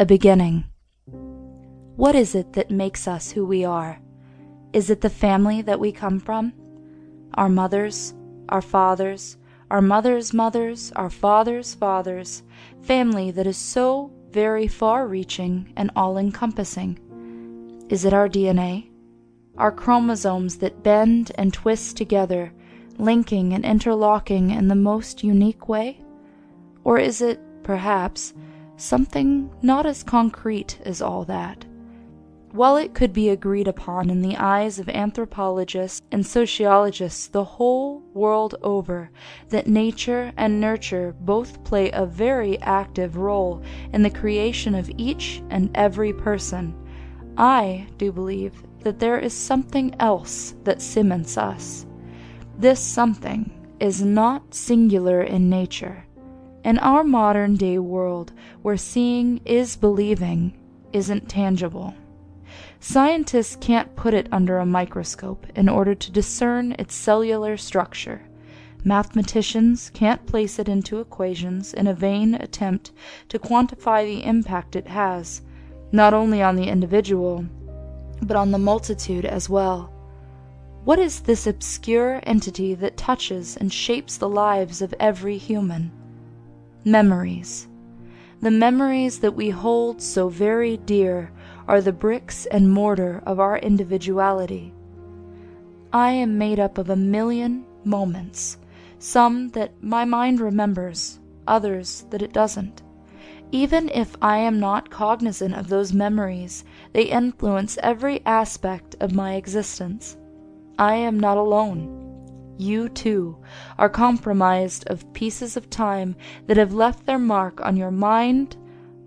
A beginning. What is it that makes us who we are? Is it the family that we come from? Our mothers, our fathers, our mothers' mothers, our fathers' fathers, family that is so very far reaching and all encompassing? Is it our DNA? Our chromosomes that bend and twist together, linking and interlocking in the most unique way? Or is it, perhaps, something not as concrete as all that. While it could be agreed upon in the eyes of anthropologists and sociologists the whole world over that nature and nurture both play a very active role in the creation of each and every person, I do believe that there is something else that cements us. This something is not singular in nature in our modern day world, where seeing is believing isn't tangible, scientists can't put it under a microscope in order to discern its cellular structure. Mathematicians can't place it into equations in a vain attempt to quantify the impact it has, not only on the individual, but on the multitude as well. What is this obscure entity that touches and shapes the lives of every human? Memories. The memories that we hold so very dear are the bricks and mortar of our individuality. I am made up of a million moments, some that my mind remembers, others that it doesn't. Even if I am not cognizant of those memories, they influence every aspect of my existence. I am not alone. You, too, are comprised of pieces of time that have left their mark on your mind,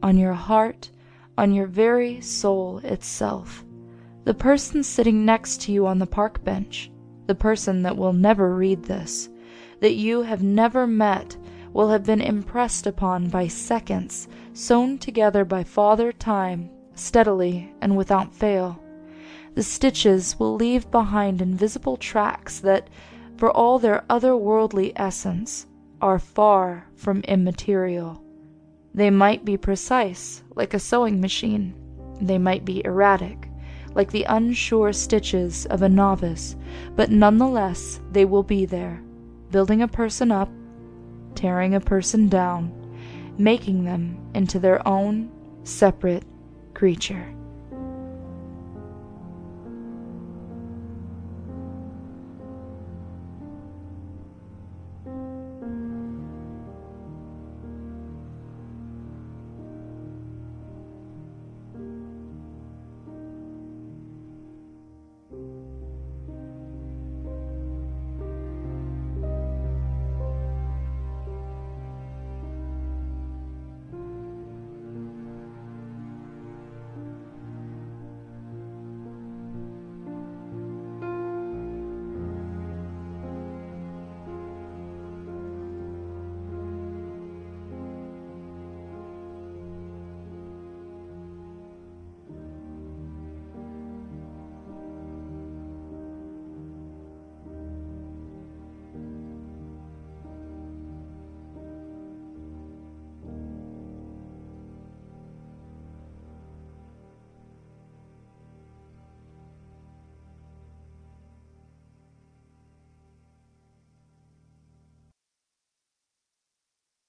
on your heart, on your very soul itself. The person sitting next to you on the park bench, the person that will never read this, that you have never met, will have been impressed upon by seconds sewn together by Father Time steadily and without fail. The stitches will leave behind invisible tracks that for all their otherworldly essence, are far from immaterial. They might be precise, like a sewing machine. They might be erratic, like the unsure stitches of a novice, but nonetheless they will be there, building a person up, tearing a person down, making them into their own separate creature.